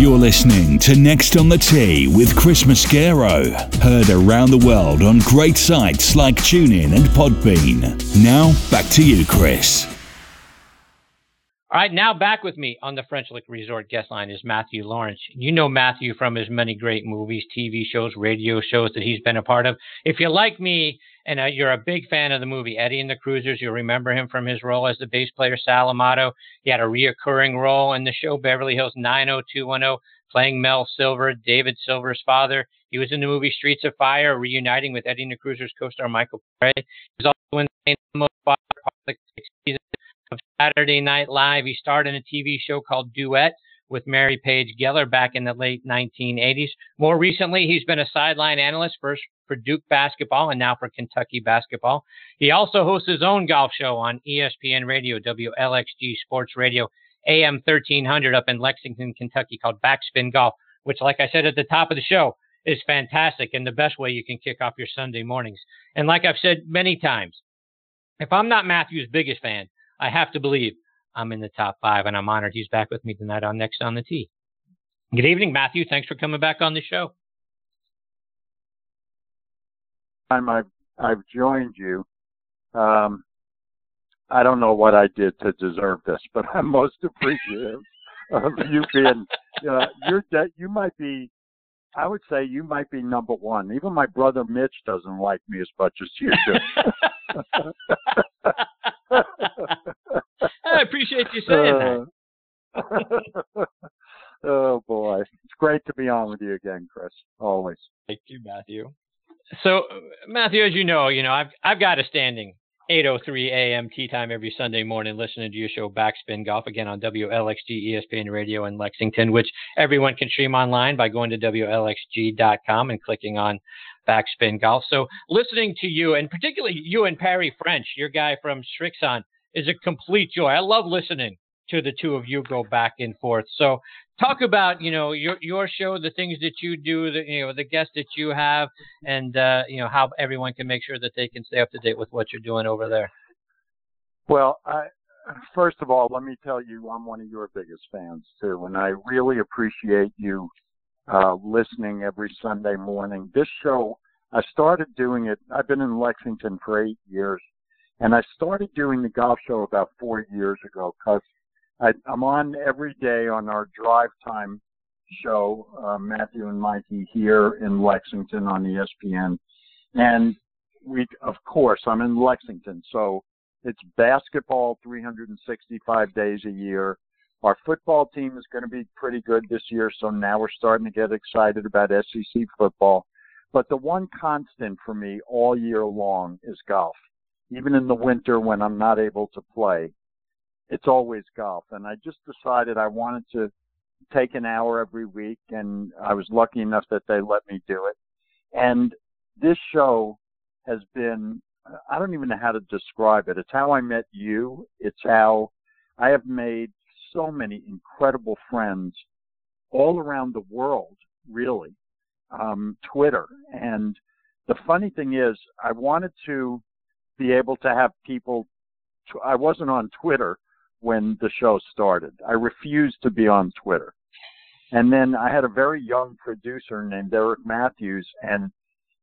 You're listening to Next on the Tee with Chris Mascaro. Heard around the world on great sites like TuneIn and Podbean. Now, back to you, Chris. All right, now back with me on the French Lick Resort guest line is Matthew Laurance. You know Matthew from his many great movies, TV shows, radio shows that he's been a part of. If you like me and uh, you're a big fan of the movie Eddie and the Cruisers, you'll remember him from his role as the bass player Sal Amato. He had a reoccurring role in the show Beverly Hills 90210, playing Mel Silver, David Silver's father. He was in the movie Streets of Fire, reuniting with Eddie and the Cruisers co-star Michael Paré. He was also in the season of Saturday Night Live. He starred in a TV show called Duet with Mary Page Keller back in the late 1980s. More recently, he's been a sideline analyst first for Duke basketball and now for Kentucky basketball. He also hosts his own golf show on ESPN Radio, WLXG Sports Radio, AM 1300 up in Lexington, Kentucky called Backspin Golf, which, like I said at the top of the show, is fantastic and the best way you can kick off your Sunday mornings. And like I've said many times, if I'm not Matthew's biggest fan, I have to believe I'm in the top five, and I'm honored he's back with me tonight on Next on the Tee. Good evening, Matthew. Thanks for coming back on the show. Time I've I've joined you. Um, I don't know what I did to deserve this, but I'm most appreciative of you being. Uh, you're de- you might be. I would say you might be number one. Even my brother Mitch doesn't like me as much as you do. I appreciate you saying uh, that. oh boy, it's great to be on with you again, Chris. Always. Thank you, Matthew. So, Matthew, as you know, you know I've I've got a standing 8:03 a.m. tee time every Sunday morning, listening to your show Backspin Golf again on WLXG ESPN Radio in Lexington, which everyone can stream online by going to WLXG.com and clicking on Backspin Golf. So, listening to you, and particularly you and Perry French, your guy from Srixon, is a complete joy. I love listening to the two of you go back and forth. So talk about you know your your show, the things that you do, the you know the guests that you have, and uh, you know how everyone can make sure that they can stay up to date with what you're doing over there. Well, I, first of all, let me tell you, I'm one of your biggest fans too, and I really appreciate you uh, listening every Sunday morning. This show, I started doing it. I've been in Lexington for eight years, and I started doing the golf show about four years ago because I'm on every day on our drive time show, uh, Matthew and Mikey here in Lexington on ESPN. And we, of course, I'm in Lexington, so it's basketball 365 days a year. Our football team is going to be pretty good this year, so now we're starting to get excited about SEC football. But the one constant for me all year long is golf even in the winter when I'm not able to play, it's always golf. And I just decided I wanted to take an hour every week, and I was lucky enough that they let me do it. And this show has been, I don't even know how to describe it. It's how I met you. It's how I have made so many incredible friends all around the world, really. Um, Twitter. And the funny thing is, I wanted to be able to have people. I wasn't on Twitter when the show started. I refused to be on Twitter. And then I had a very young producer named Eric Matthews, and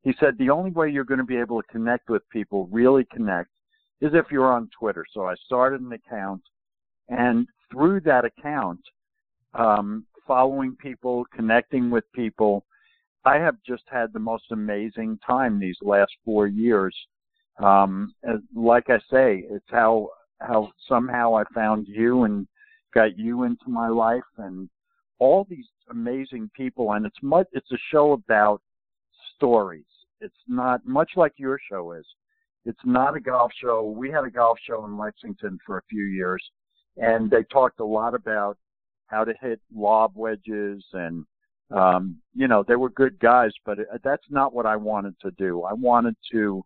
he said the only way you're going to be able to connect with people, really connect, is if you're on Twitter. So I started an account, and through that account, um, following people, connecting with people, I have just had the most amazing time these last four years um, like I say, it's how how somehow I found you and got you into my life and all these amazing people. And it's much it's a show about stories. It's not much like your show is. It's not a golf show. We had a golf show in Lexington for a few years, and they talked a lot about how to hit lob wedges and um, you know they were good guys, but that's not what I wanted to do. I wanted to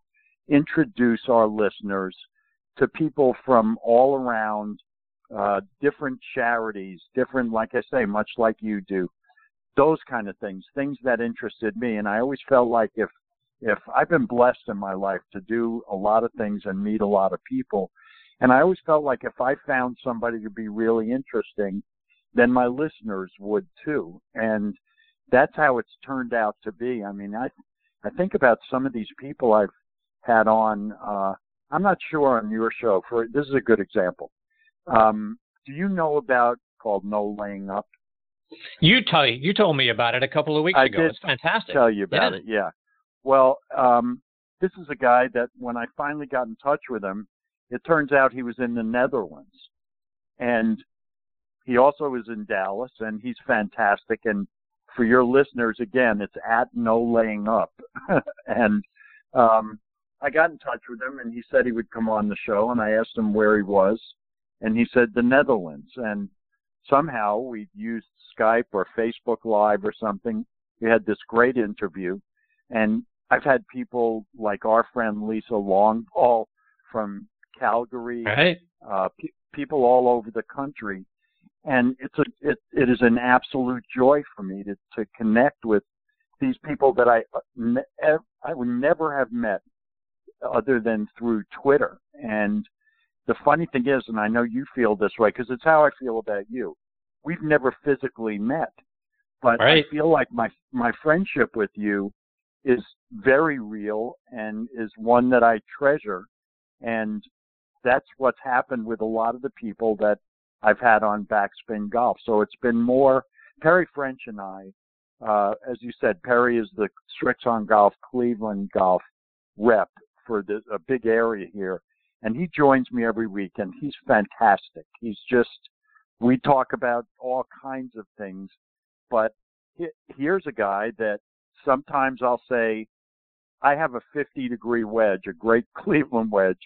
introduce our listeners to people from all around uh, different charities, different, like I say, much like you do, those kind of things, things that interested me. And I always felt like if if I've been blessed in my life to do a lot of things and meet a lot of people, and I always felt like if I found somebody to be really interesting, then my listeners would too. And that's how it's turned out to be. I mean, I I think about some of these people I've had on. Uh, I'm not sure on your show. For this is a good example. Um, do you know about called No Laying Up? You tell you told me about it a couple of weeks I ago. Did it's fantastic. Tell you about yeah. it. Yeah. Well, um, this is a guy that when I finally got in touch with him, it turns out he was in the Netherlands, and he also is in Dallas, and he's fantastic. And for your listeners, again, it's at No Laying Up, and um, I got in touch with him, and he said he would come on the show, and I asked him where he was, and he said the Netherlands, and somehow we used Skype or Facebook Live or something. We had this great interview, and I've had people like our friend Lisa Longall from Calgary, right. uh, pe- people all over the country, and it's a it, it is an absolute joy for me to to connect with these people that I uh, I would never have met other than through Twitter. And the funny thing is, and I know you feel this way because it's how I feel about you. We've never physically met, but right. I feel like my my friendship with you is very real and is one that I treasure. And that's what's happened with a lot of the people that I've had on Backspin Golf. So it's been more Perry French and I, uh, as you said, Perry is the Srixon Golf Cleveland Golf rep for the, a big area here, and he joins me every week, and he's fantastic. He's just we talk about all kinds of things, but he, here's a guy that sometimes I'll say, I have a 50 degree wedge, a great Cleveland wedge,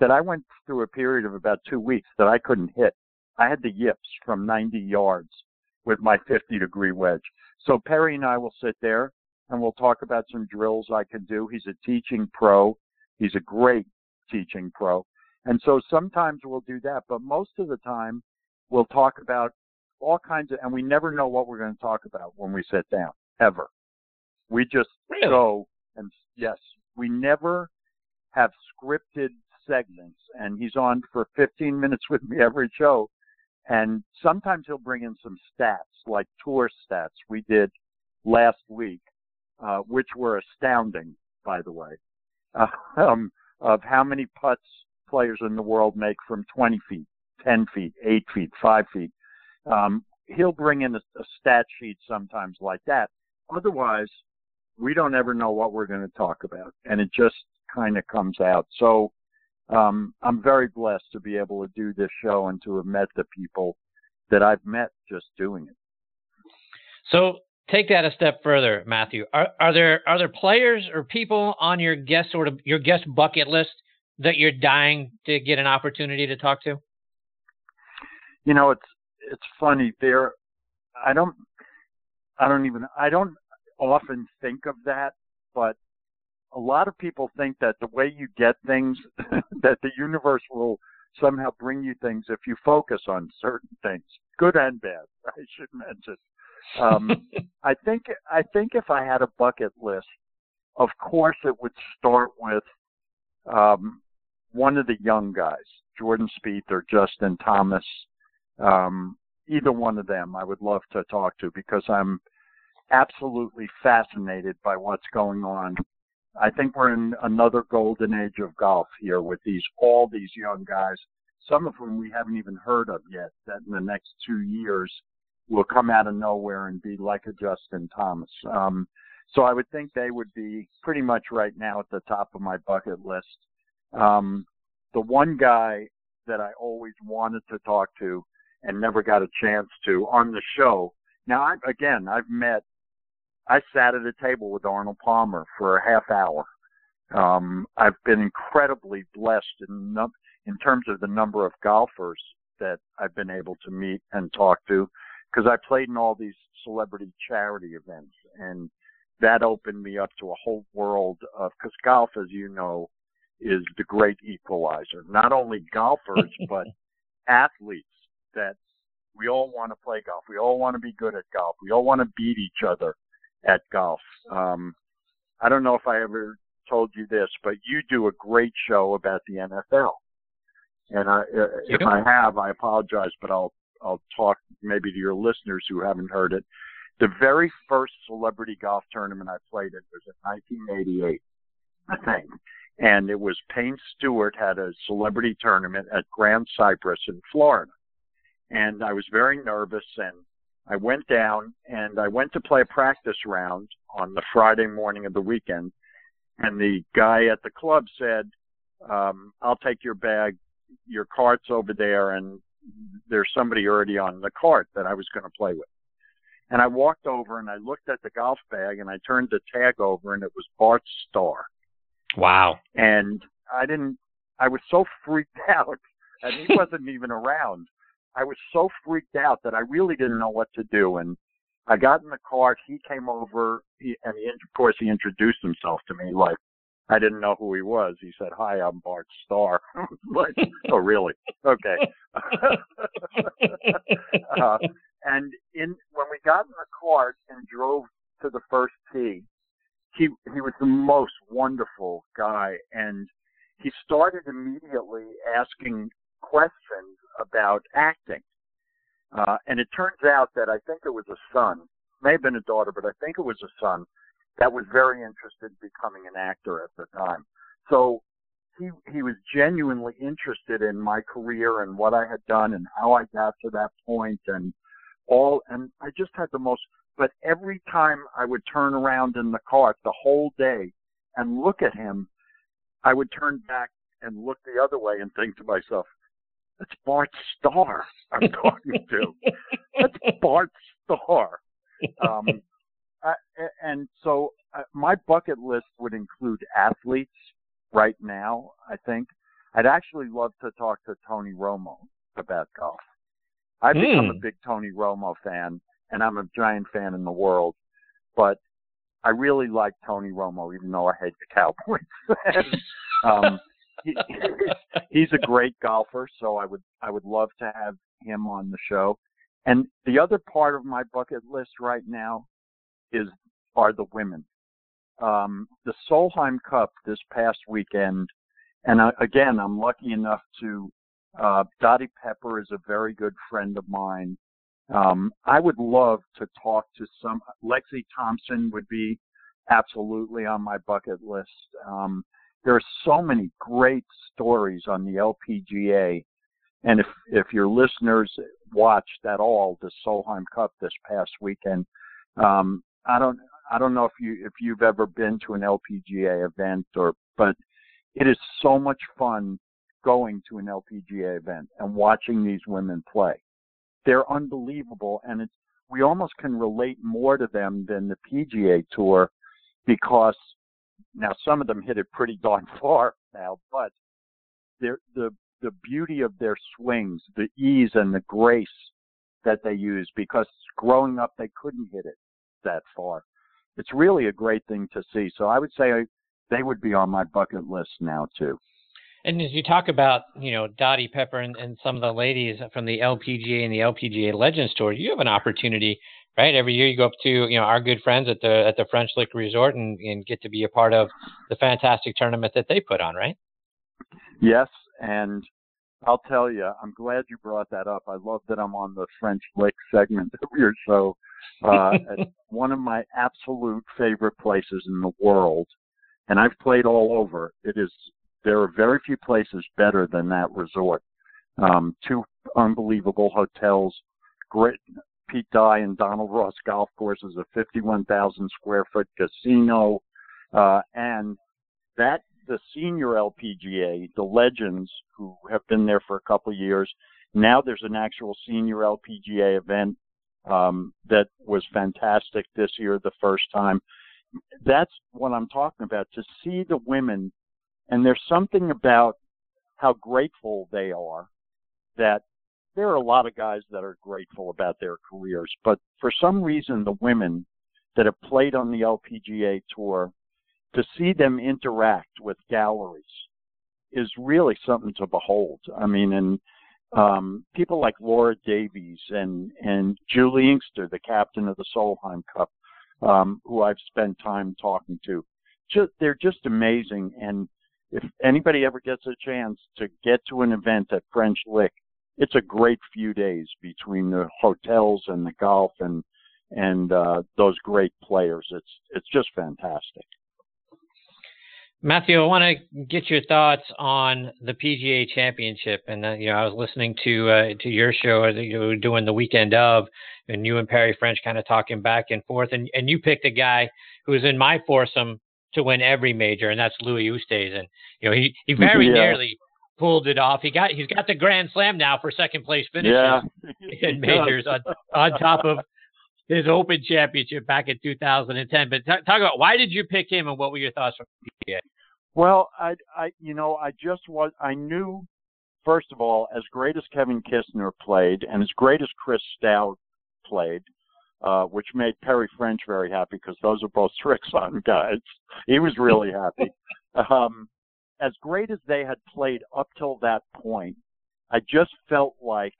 that I went through a period of about two weeks that I couldn't hit. I had the yips from 90 yards with my 50 degree wedge. So Perry and I will sit there and we'll talk about some drills I can do. He's a teaching pro. He's a great teaching pro. And so sometimes we'll do that, but most of the time we'll talk about all kinds of, and we never know what we're going to talk about when we sit down, ever. We just really? go and yes, we never have scripted segments and he's on for 15 minutes with me every show. And sometimes he'll bring in some stats like tour stats we did last week, uh, which were astounding, by the way, um, of how many putts players in the world make from 20 feet, 10 feet, 8 feet, 5 feet. Um, he'll bring in a, a stat sheet sometimes like that. Otherwise, we don't ever know what we're going to talk about, and it just kind of comes out. So um, I'm very blessed to be able to do this show and to have met the people that I've met just doing it. So take that a step further, Matthew. Are, are there are there players or people on your guest sort of your guest bucket list that you're dying to get an opportunity to talk to? You know, it's it's funny. There, I don't, I don't even, I don't often think of that, but a lot of people think that the way you get things, that the universe will somehow bring you things if you focus on certain things, good and bad. I should mention. Um, I think I think if I had a bucket list, of course it would start with um, one of the young guys, Jordan Spieth or Justin Thomas. Um, either one of them, I would love to talk to because I'm absolutely fascinated by what's going on I think we're in another golden age of golf here with these all these young guys, some of whom we haven't even heard of yet. That in the next two years will come out of nowhere and be like a Justin Thomas. Um, so I would think they would be pretty much right now at the top of my bucket list. Um, the one guy that I always wanted to talk to and never got a chance to on the show. Now, I, again, I've met I sat at a table with Arnold Palmer for a half hour. Um, I've been incredibly blessed in num- in terms of the number of golfers that I've been able to meet and talk to, because I played in all these celebrity charity events, and that opened me up to a whole world of because golf, as you know, is the great equalizer. Not only golfers, but athletes that we all want to play golf. We all want to be good at golf. We all want to beat each other at golf. Um, I don't know if I ever told you this, but you do a great show about the NFL. And I, if I have, I apologize, but I'll I'll talk maybe to your listeners who haven't heard it. The very first celebrity golf tournament I played in was in 1988, I think. And it was Payne Stewart had a celebrity tournament at Grand Cypress in Florida. And I was very nervous and I went down and I went to play a practice round on the Friday morning of the weekend. And the guy at the club said, um, I'll take your bag. Your cart's over there and there's somebody already on the cart that I was going to play with. And I walked over and I looked at the golf bag and I turned the tag over and it was Bart Starr. Wow. And I didn't, I was so freaked out and he wasn't even around. I was so freaked out that I really didn't know what to do. And I got in the cart. He came over he, and he, of course, he introduced himself to me like I didn't know who he was. He said, "Hi, I'm Bart Starr." like, oh, really? Okay. uh, and in when we got in the car and drove to the first tee, he he was the most wonderful guy, and he started immediately asking questions about acting. Uh, and it turns out that I think it was a son, may have been a daughter, but I think it was a son that was very interested in becoming an actor at the time. So he he was genuinely interested in my career and what I had done and how I got to that point and all and I just had the most but every time I would turn around in the cart the whole day and look at him, I would turn back and look the other way and think to myself, That's Bart Starr I'm talking to. That's Bart Starr. Um, uh, and so uh, my bucket list would include athletes right now. I think I'd actually love to talk to Tony Romo about golf. I've mm. become a hmm. big Tony Romo fan, and I'm a giant fan in the world. But I really like Tony Romo, even though I hate the Cowboys. um, he, he's, he's a great golfer, so I would I would love to have him on the show. And the other part of my bucket list right now is are the women. Um, the Solheim Cup this past weekend, and I, again, I'm lucky enough to. Uh, Dottie Pepper is a very good friend of mine. Um, I would love to talk to some. Lexi Thompson would be absolutely on my bucket list. Um, there are so many great stories on the LPGA, and if if your listeners watched at all the Solheim Cup this past weekend, um, I don't I don't know if you if you've ever been to an LPGA event or but it is so much fun going to an LPGA event and watching these women play. They're unbelievable and it's we almost can relate more to them than the PGA tour because now some of them hit it pretty darn far now, but the the beauty of their swings, the ease and the grace that they use because growing up they couldn't hit it that far. It's really a great thing to see. So I would say they would be on my bucket list now too. And as you talk about, you know, Dottie Pepper and, and some of the ladies from the LPGA and the LPGA Legends Tour, you have an opportunity, right? Every year you go up to, you know, our good friends at the at the French Lick Resort and, and get to be a part of the fantastic tournament that they put on, right? Yes, and I'll tell you, I'm glad you brought that up. I love that I'm on the French Lick segment of your show. Uh, one of my absolute favorite places in the world, and I've played all over. It is there are very few places better than that resort. Um, two unbelievable hotels, great Pete Dye and Donald Ross golf courses, a 51,000 square foot casino, uh, and that the senior LPGA, the legends who have been there for a couple of years. Now there's an actual senior LPGA event um, that was fantastic this year, the first time. That's what I'm talking about. To see the women, and there's something about how grateful they are that there are a lot of guys that are grateful about their careers, but for some reason, the women that have played on the LPGA tour to see them interact with galleries is really something to behold. I mean, and um, people like Laura Davies and and Juli Inkster, the captain of the Solheim Cup, um, who I've spent time talking to, just they're just amazing. And if anybody ever gets a chance to get to an event at French Lick, it's a great few days between the hotels and the golf and and uh, those great players. It's it's just fantastic. Matthew, I want to get your thoughts on the PGA Championship, and uh, you know, I was listening to uh, to your show that you were doing the weekend of, and you and Perry French kind of talking back and forth, and and you picked a guy who was in my foursome to win every major, and that's Louis Oosthuizen. And you know, he he very yeah. nearly pulled it off. He got he's got the Grand Slam now for second place finishes yeah, in majors on on top of his Open Championship back in 2010. But t- talk about why did you pick him, and what were your thoughts from PGA? Well, I, I, you know, I just was, I knew, first of all, as great as Kevin Kisner played and as great as Chris Stroud played, uh, which made Perry French very happy because those are both Srixon guys. He was really happy. Um, as great as they had played up till that point, I just felt like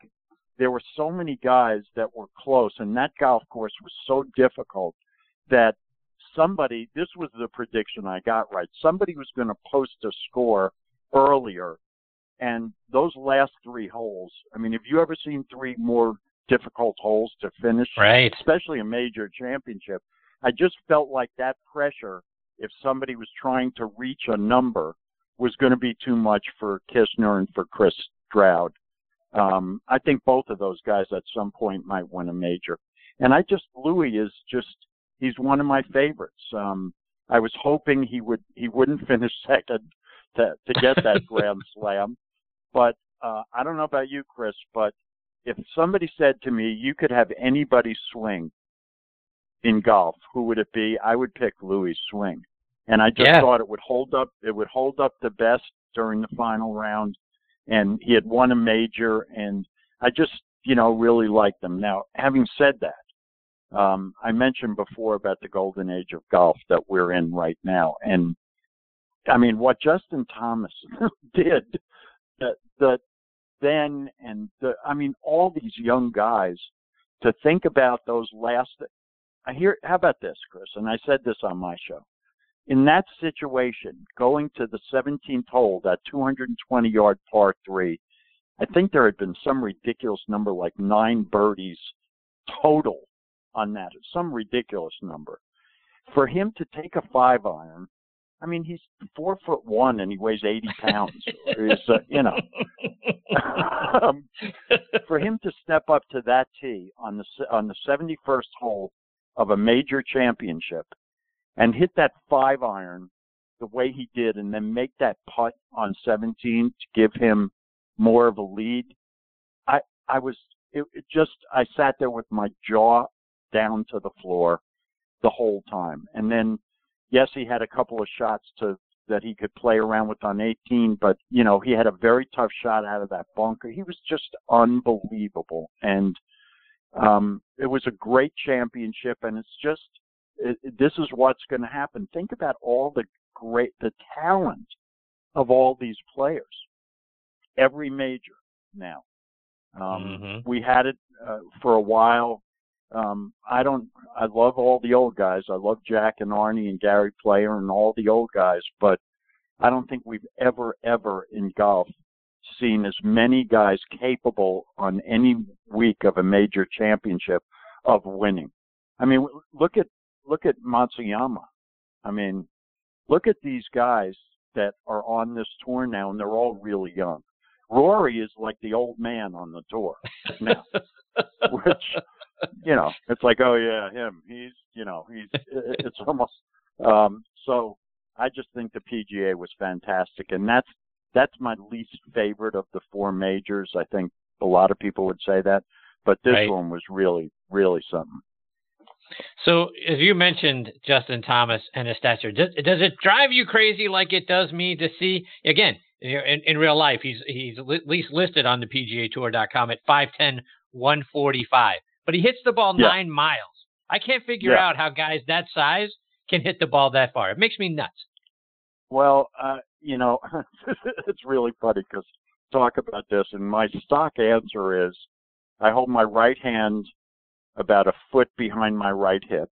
there were so many guys that were close, and that golf course was so difficult that somebody, this was the prediction I got right. Somebody was going to post a score earlier. And those last three holes, I mean, have you ever seen three more difficult holes to finish? Right. Especially a major championship. I just felt like that pressure, if somebody was trying to reach a number, was going to be too much for Kisner and for Chris Stroud. Um, I think both of those guys at some point might win a major. And I just, Louis is just, he's one of my favorites. Um, I was hoping he would he wouldn't finish second to to get that grand slam, but uh, I don't know about you, Chris, but if somebody said to me you could have anybody swing in golf, who would it be? I would pick Louis Swing, and I just yeah. thought it would hold up. It would hold up the best during the final round, and he had won a major, and I just you know really liked him. Now, having said that um, I mentioned before about the golden age of golf that we're in right now, and I mean what Justin Thomas did, that the then and the I mean all these young guys to think about those last. I hear. How about this, Chris? And I said this on my show. In that situation, going to the 17th hole, that 220 yard par three, I think there had been some ridiculous number like nine birdies total on that, some ridiculous number. For him to take a five iron, I mean, he's four foot one and he weighs 80 pounds. is, uh, you know, um, for him to step up to that tee on the on the 71st hole of a major championship and hit that five iron the way he did, and then make that putt on 17 to give him more of a lead. I I was it, it just I sat there with my jaw down to the floor the whole time. And then, yes, he had a couple of shots to that he could play around with on 18, but you know he had a very tough shot out of that bunker. He was just unbelievable, and um, it was a great championship. And it's just it, this is what's going to happen. Think about all the great the talent of all these players. Every major now. Um, mm-hmm. We had it uh, for a while um, I don't. I love all the old guys. I love Jack and Arnie and Gary Player and all the old guys. But I don't think we've ever, ever in golf seen as many guys capable on any week of a major championship of winning. I mean, look at look at Matsuyama. I mean, look at these guys that are on this tour now, and they're all really young. Rory is like the old man on the tour now, which you know, it's like, oh yeah, him. He's, you know, he's. It's almost. Um, so I just think the PGA was fantastic, and that's that's my least favorite of the four majors. I think a lot of people would say that, but this right. one was really, really something. So, as you mentioned, Justin Thomas and his stature, does, does it drive you crazy like it does me to see again in, in real life? He's he's at least listed on the PGA Tour.com at 5'10", 145 but he hits the ball yeah. nine miles. I can't figure yeah. out how guys that size can hit the ball that far. It makes me nuts. Well, uh, you know, it's really funny because talk about this, and my stock answer is I hold my right hand about a foot behind my right hip,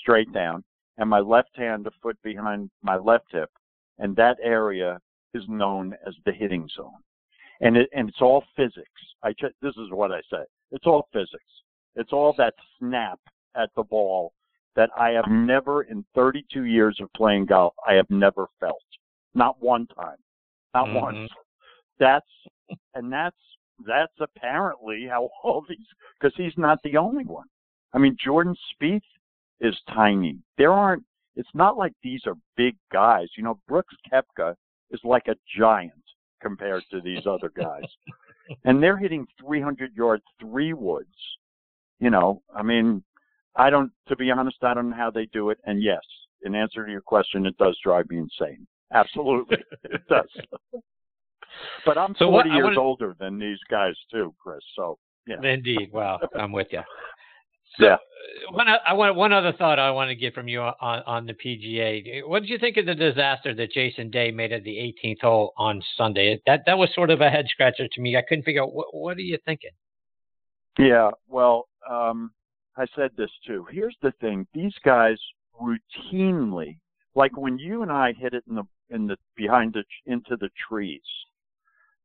straight down, and my left hand a foot behind my left hip, and that area is known as the hitting zone and it and it's all physics. I ch- this is what I say. It's all physics. It's all that snap at the ball that I have never in 32 years of playing golf I have never felt. Not one time. Not Mhm. once. That's and that's that's apparently how all these because he's not the only one. I mean Jordan Spieth is tiny. There aren't it's not like these are big guys. You know, Brooks Koepka is like a giant compared to these other guys. and they're hitting 300 yard three woods. You know, I mean, I don't, to be honest, I don't know how they do it. And yes, in answer to your question, it does drive me insane. Absolutely, it does. But I'm So 40 what- years wanna- older than these guys too, Chris. So yeah, Indeed. Well, I'm with you. So, Yeah. One, I want one other thought I want to get from you on on the PGA. What did you think of the disaster that Jason Day made at the 18th hole on Sunday? That that was sort of a head scratcher to me. I couldn't figure out what what are you thinking. Yeah, well, um, I said this too. Here's the thing: these guys routinely, like when you and I hit it in the in the behind the into the trees,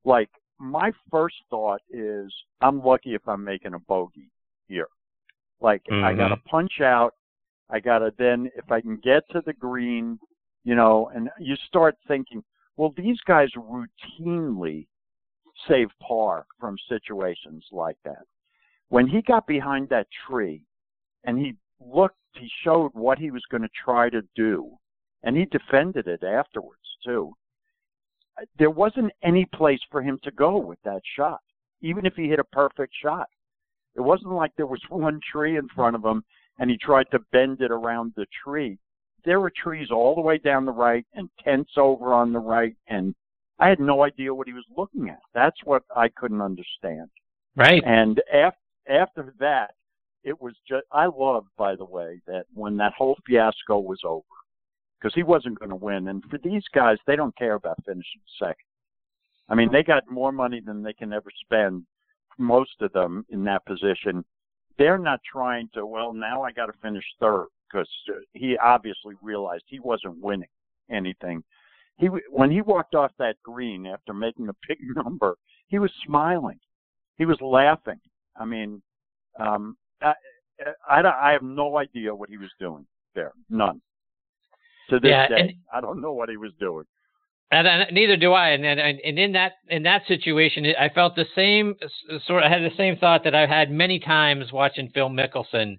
like my first thought is, I'm lucky if I'm making a bogey here. Like I mm-hmm. got to punch out. I got to then, if I can get to the green, you know, and you start thinking, well, these guys routinely save par from situations like that when he got behind that tree and he looked, he showed what he was going to try to do, and he defended it afterwards too. There wasn't any place for him to go with that shot, even if he hit a perfect shot. It wasn't like there was one tree in front of him and he tried to bend it around the tree. There were trees all the way down the right and tents over on the right, and I had no idea what he was looking at. That's what I couldn't understand. Right. And after after that, it was just. I loved, by the way, that when that whole fiasco was over, because he wasn't going to win. And for these guys, they don't care about finishing second. I mean, they got more money than they can ever spend. Most of them in that position, they're not trying to. Well, now I got to finish third because he obviously realized he wasn't winning anything. He when he walked off that green after making a big number, he was smiling. He was laughing. I mean, um, I, I, I have no idea what he was doing there. None. To this Yeah, day, and- I don't know what he was doing. And, and neither do I. And, and and in that in that situation, I felt the same sort. I had the same thought that I've had many times watching Phil Mickelson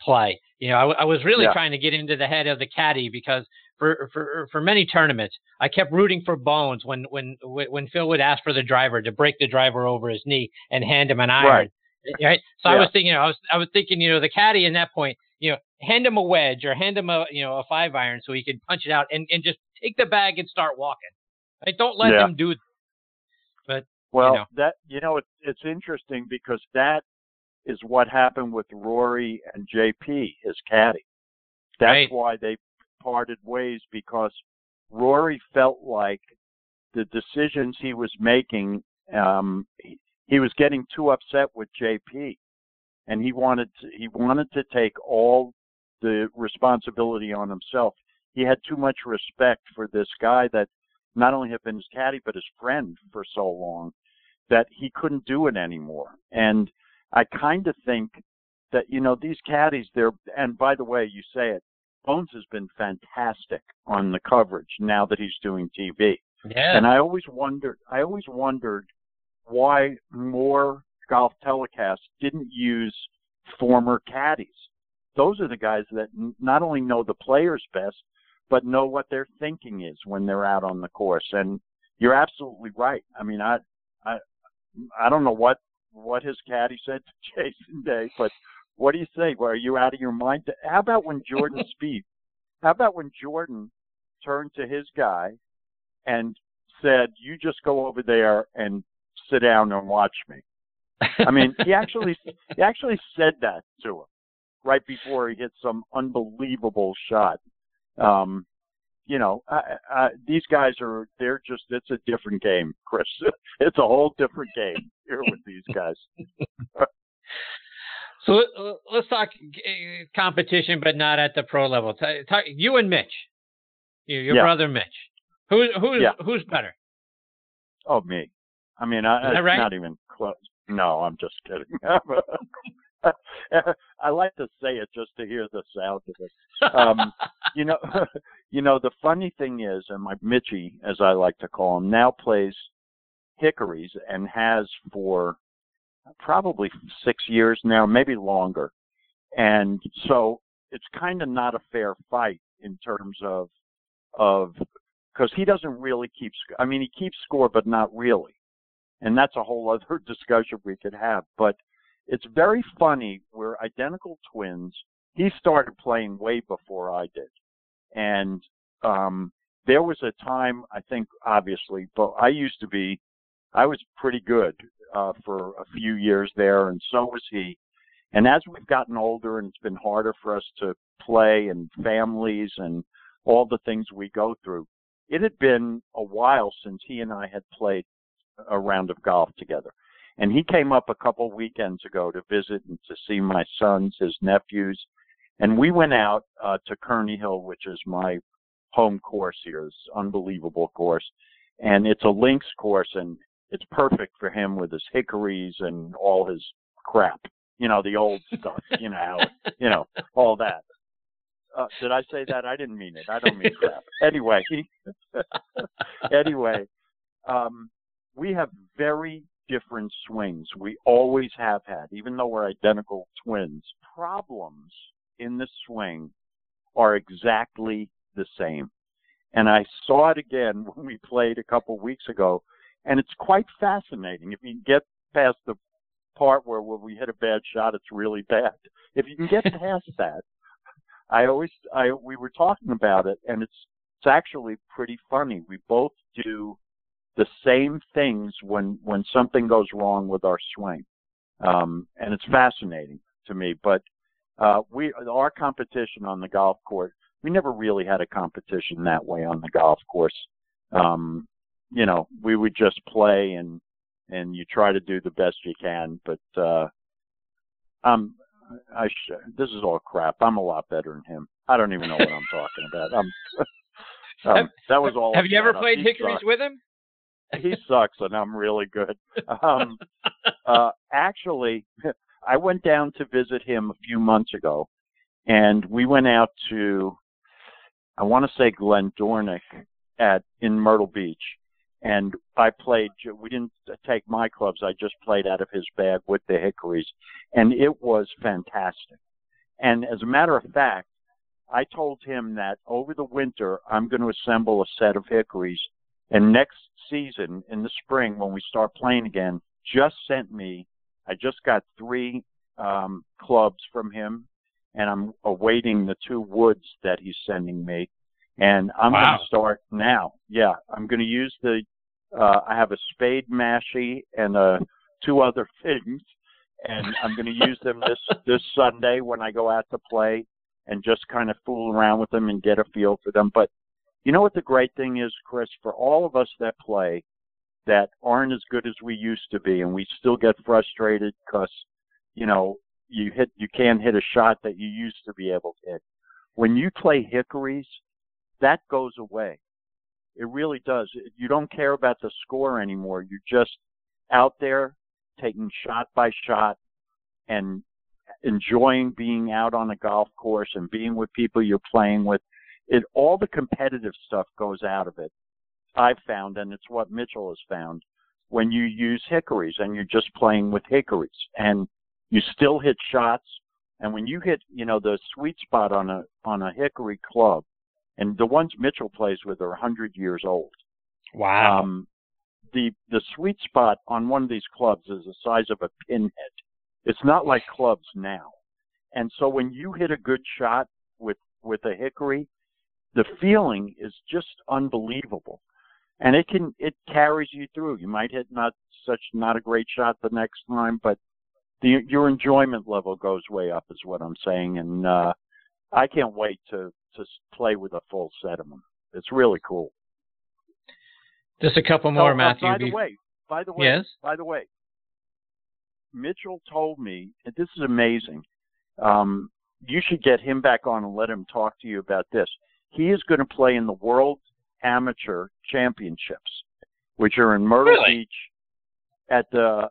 play. You know, I was really Yeah. trying to get into the head of the caddy because for for for many tournaments, I kept rooting for Bones when when when Phil would ask for the driver to break the driver over his knee and hand him an iron. Right. Right. So I was thinking, you know, I was I was thinking, you know, the caddy in that point, you know, hand him a wedge or hand him a you know a five iron so he can punch it out and and just take the bag and start walking. Right? Don't let Yeah. them do. That. Well, know. that you know, it's it's interesting because that is what happened with Rory and JP, his caddy. That's Right. why they parted ways because Rory felt like the decisions he was making, um, he, he was getting too upset with JP, and he wanted to, he wanted to take all the responsibility on himself. He had too much respect for this guy that not only had been his caddy but his friend for so long that he couldn't do it anymore. And I kind of think that you know these caddies they're and by the way you say it Bones has been fantastic on the coverage now that he's doing TV. Yeah. And I always wondered I always wondered why more golf telecasts didn't use former caddies. Those are the guys that n- not only know the players best but know what their thinking is when they're out on the course and you're absolutely right. I mean I I I don't know what what his caddy said to Jason Day, but what do you say? Well, are you out of your mind? How about when Jordan Spieth? How about when Jordan turned to his guy and said, "You just go over there and sit down and watch me." I mean, he actually he actually said that to him right before he hit some unbelievable shot. Um, you know, I, I, these guys are they're just it's a different game, Chris. It's a whole different game here with these guys. So uh, let's talk competition, but not at the pro level. T- talk, you and Mitch, your, your Yeah. brother Mitch. Who, who's Yeah. who's better? Oh, me. I mean, I, Is that it's right? not even close. No, I'm just kidding. I like to say it just to hear the sound of it. Um, you know, you know the funny thing is, and my Mitchie, as I like to call him, now plays Hickories and has for probably six years now, maybe longer. And so it's kind of not a fair fight in terms of of because he doesn't really keep. I mean, he keeps score, but not really. And that's a whole other discussion we could have. But it's very funny. We're identical twins. He started playing way before I did, and um, there was a time I think obviously, but I used to be. I was pretty good uh, for a few years there, and so was he. And as we've gotten older, and it's been harder for us to play, and families, and all the things we go through, it had been a while since he and I had played a round of golf together. And he came up a couple weekends ago to visit and to see my sons, his nephews. And we went out uh, to Kearney Hill, which is my home course here. It's unbelievable course. And it's a links course and it's perfect for him with his hickories and all his crap. You know, the old stuff, you know, you know, all that. Uh, did I say that? I didn't mean it. I don't mean crap. Anyway, anyway, um, we have very different swings. We always have had, even though we're identical twins. Problems in the swing are exactly the same. And I saw it again when we played a couple of weeks ago, and it's quite fascinating. If you get past the part where when we hit a bad shot, it's really bad. If you can get past that, I always I we were talking about it, and it's it's actually pretty funny. We both do the same things when when something goes wrong with our swing, um, and it's fascinating to me. But uh, we our competition on the golf course, we never really had a competition that way on the golf course. Um, you know, we would just play and and you try to do the best you can. But uh, um, I sh- this is all crap. I'm a lot better than him. I don't even know what I'm talking about. I'm, um, that was all. Have you ever played hickories with him? he sucks, and I'm really good. Um, uh, actually, I went down to visit him a few months ago, and we went out to, I want to say Glen Dornoch at in Myrtle Beach, and I played. We didn't take my clubs. I just played out of his bag with the hickories, and it was fantastic. And as a matter of fact, I told him that over the winter I'm going to assemble a set of hickories, and next season in the spring when we start playing again, just sent me. I just got three um, clubs from him, and I'm awaiting the two woods that he's sending me and I'm wow. going to start now. Yeah, I'm going to use the. Uh, I have a spade mashie and uh, two other things, and I'm going to use them this this Sunday when I go out to play, and just kind of fool around with them and get a feel for them. But you know what the great thing is, Chris, for all of us that play, that aren't as good as we used to be, and we still get frustrated because, you know, you hit you can't hit a shot that you used to be able to hit. When you play hickories, that goes away. It really does. You don't care about the score anymore. You're just out there taking shot by shot and enjoying being out on a golf course and being with people you're playing with. It all the competitive stuff goes out of it. I've found, and it's what Mitchell has found, when you use hickories and you're just playing with hickories and you still hit shots. And when you hit, you know, the sweet spot on a on a hickory club, and the ones Mitchell plays with are 100 years old. Wow. Um, the the sweet spot on one of these clubs is the size of a pinhead. It's not like clubs now. And so when you hit a good shot with with a hickory, the feeling is just unbelievable. And it can it carries you through. You might hit not such not a great shot the next time, but the your enjoyment level goes way up is what I'm saying and uh I can't wait to to play with a full set of them. It's really cool. Just a couple more, oh, Matthew. Uh, by the way, by the way, yes? by the way, Mitchell told me, and this is amazing. Um, you should get him back on and let him talk to you about this. He is going to play in the World Amateur Championships, which are in Myrtle really? Beach at the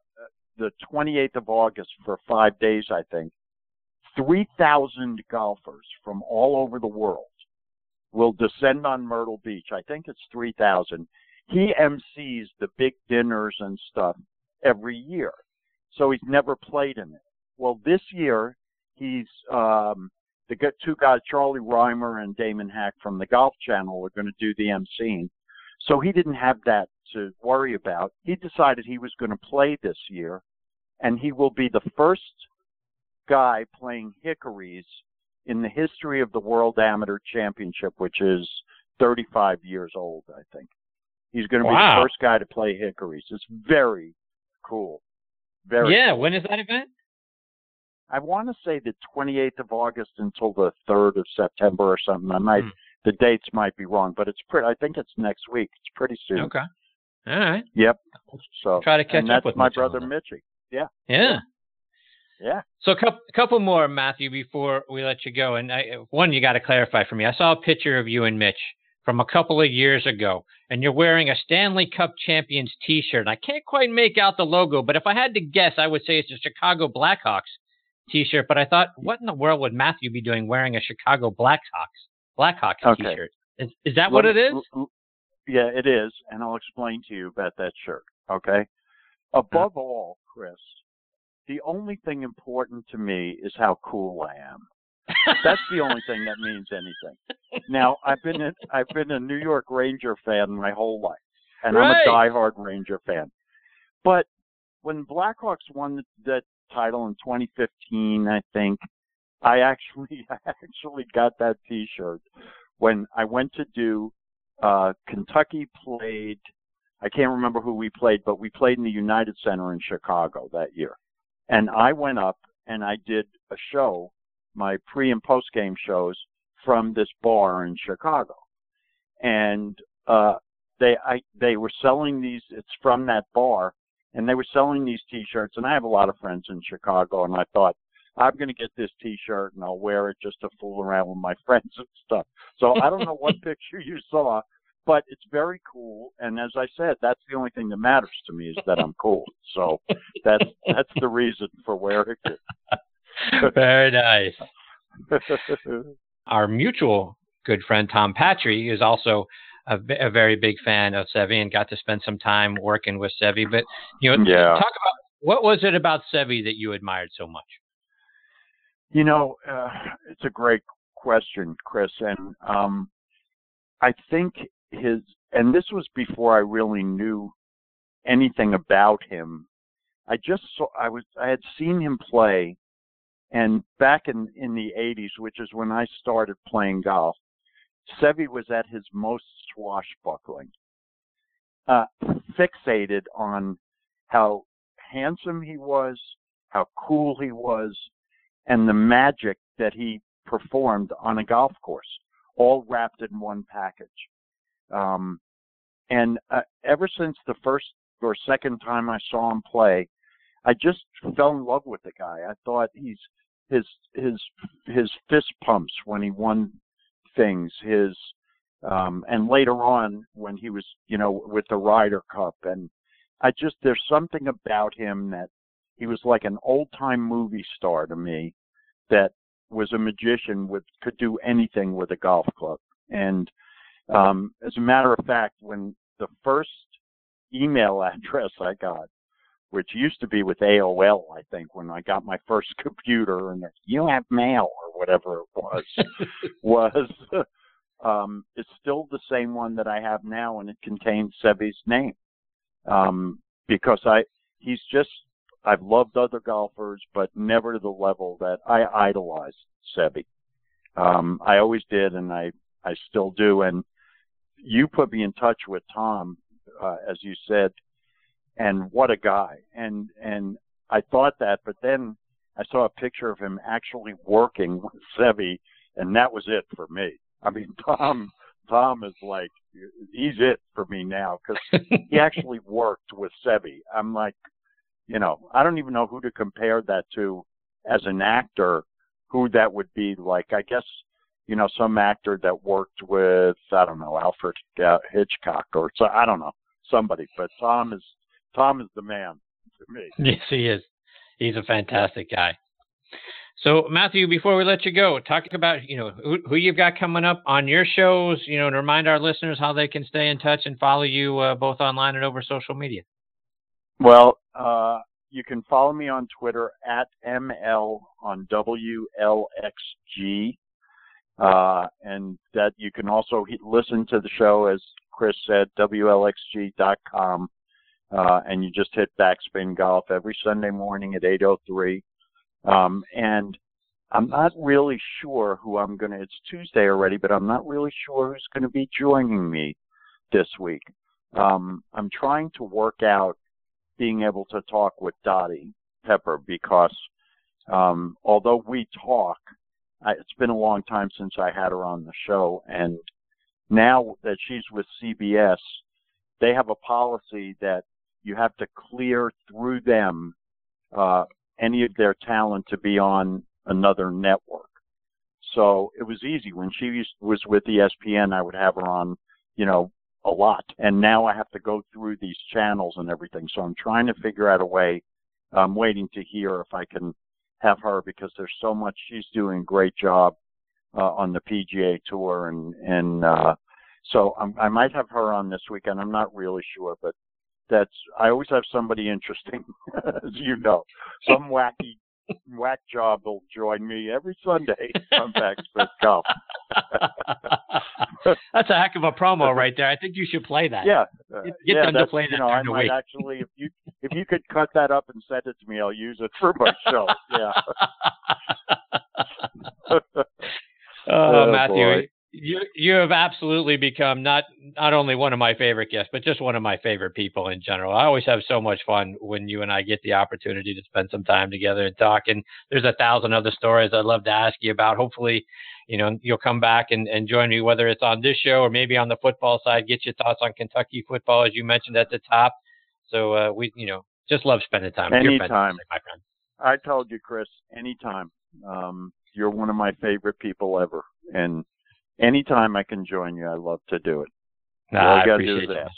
the 28th of August for five days, I think, 3,000 golfers from all over the world will descend on Myrtle Beach. I think it's 3,000. He MCs the big dinners and stuff every year. So he's never played in it. Well, this year, he's, um, the two guys, Charlie Rymer and Damon Hack from the Golf Channel, are going to do the MCing. So he didn't have that to worry about. He decided he was going to play this year, and he will be the first guy playing hickories in the history of the World Amateur Championship, which is 35 years old, I think. He's going to be the first guy to play hickories. It's very cool. Very. Yeah. Cool. When is that event? I want to say the 28th of August until the 3rd of September or something. I might, hmm. the dates might be wrong, but it's pretty. I think it's next week. It's pretty soon. Okay. All right. Yep. So try to catch and that's up with my brother Mitchy. Yeah. Yeah. Yeah. So a couple, couple more, Matthew, before we let you go. And I, one, you got to clarify for me. I saw a picture of you and Mitch from a couple of years ago, and you're wearing a Stanley Cup Champions T-shirt. And I can't quite make out the logo, but if I had to guess, I would say it's the Chicago Blackhawks T-shirt. But I thought, what in the world would Matthew be doing wearing a Chicago Blackhawks Blackhawks okay. T-shirt? Is, is that what it is? Yeah, it is, and I'll explain to you about that shirt. Okay. Above all, Chris, the only thing important to me is how cool I am. That's the only thing that means anything. Now, I've been a, I've been a New York Ranger fan my whole life, and right. I'm a diehard Ranger fan. But when Blackhawks won that title in 2015, I think I actually I actually got that T-shirt when I went to do uh, Kentucky played. I can't remember who we played, but we played in the United Center in Chicago that year. And I went up and I did a show, my pre and post game shows from this bar in Chicago. And uh they I they were selling these it's from that bar and they were selling these t-shirts and I have a lot of friends in Chicago and I thought I'm going to get this t-shirt and I'll wear it just to fool around with my friends and stuff. So I don't know what picture you saw, but it's very cool. And as I said, that's the only thing that matters to me is that I'm cool. So that's that's the reason for wearing it. very nice. Our mutual good friend Tom Patry is also a, a, very big fan of Seve and got to spend some time working with Seve. But you know, yeah. talk about what was it about Seve that you admired so much? You know, uh, it's a great question, Chris, and um, I think his and this was before I really knew anything about him. I just saw I was I had seen him play and back in in the 80s, which is when I started playing golf, Seve was at his most swashbuckling. Uh, fixated on how handsome he was, how cool he was, and the magic that he performed on a golf course, all wrapped in one package. Um, and uh, ever since the first or second time I saw him play, I just fell in love with the guy. I thought he's his his his fist pumps when he won things, his um and later on when he was, you know, with the Ryder Cup and I just there's something about him that he was like an old time movie star to me that was a magician with could do anything with a golf club. And um, as a matter of fact, when the first email address I got, which used to be with AOL, I think, when I got my first computer, and you have mail or whatever it was, was um, it's still the same one that I have now, and it contains Seve's name um, because I he's just I've loved other golfers, but never to the level that I idolized Seve. Um, I always did, and I I still do, and you put me in touch with Tom, uh, as you said, and what a guy. And and I thought that, but then I saw a picture of him actually working with Seve, and that was it for me. I mean, Tom Tom is like he's it for me now because he actually worked with Seve. I'm like, you know, I don't even know who to compare that to as an actor. Who that would be like? I guess you know, some actor that worked with, I don't know, Alfred uh, Hitchcock or so, I don't know, somebody. But Tom is Tom is the man to me. Yes, he is. He's a fantastic guy. So Matthew, before we let you go, talk about you know who, who you've got coming up on your shows. You know, to remind our listeners how they can stay in touch and follow you uh, both online and over social media. Well, uh, you can follow me on Twitter at ml on WLXG. Uh, and that you can also listen to the show, as Chris said, WLXG.com. Uh, and you just hit Backspin Golf every Sunday morning at 8.03. Um, and I'm not really sure who I'm going to, it's Tuesday already, but I'm not really sure who's going to be joining me this week. Um, I'm trying to work out being able to talk with Dottie Pepper because um, although we talk, I, it's been a long time since I had her on the show, and now that she's with CBS, they have a policy that you have to clear through them uh, any of their talent to be on another network. So it was easy when she was with ESPN. I would have her on, you know, a lot, and now I have to go through these channels and everything. So I'm trying to figure out a way. I'm waiting to hear if I can have her because there's so much. She's doing a great job uh, on the PGA Tour, and and uh, so I'm, I might have her on this weekend. I'm not really sure, but that's I always have somebody interesting, as you know, some wacky whack job will join me every Sunday on Backspin Golf. that's a heck of a promo right there. I think you should play that. Yeah, uh, Get yeah, them to play that you know, I might week. actually, if you if you could cut that up and send it to me, I'll use it for my show. Yeah. oh, Oh, Matthew, boy. You you have absolutely become not not only one of my favorite guests, but just one of my favorite people in general. I always have so much fun when you and I get the opportunity to spend some time together and talk. And there's a thousand other stories I'd love to ask you about. Hopefully, you know, you'll come back and, and join me, whether it's on this show or maybe on the football side. Get your thoughts on Kentucky football, as you mentioned at the top. So uh, we, you know, just love spending time. with Anytime. fantastic, my friend. I told you, Chris, anytime. Um, you're one of my favorite people ever, and anytime I can join you, I love to do it. I appreciate that. ask.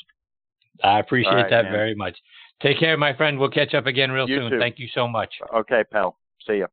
I appreciate right, that man. very much. Take care, my friend. We'll catch up again real You soon. too. Thank you so much. Okay, pal. See ya.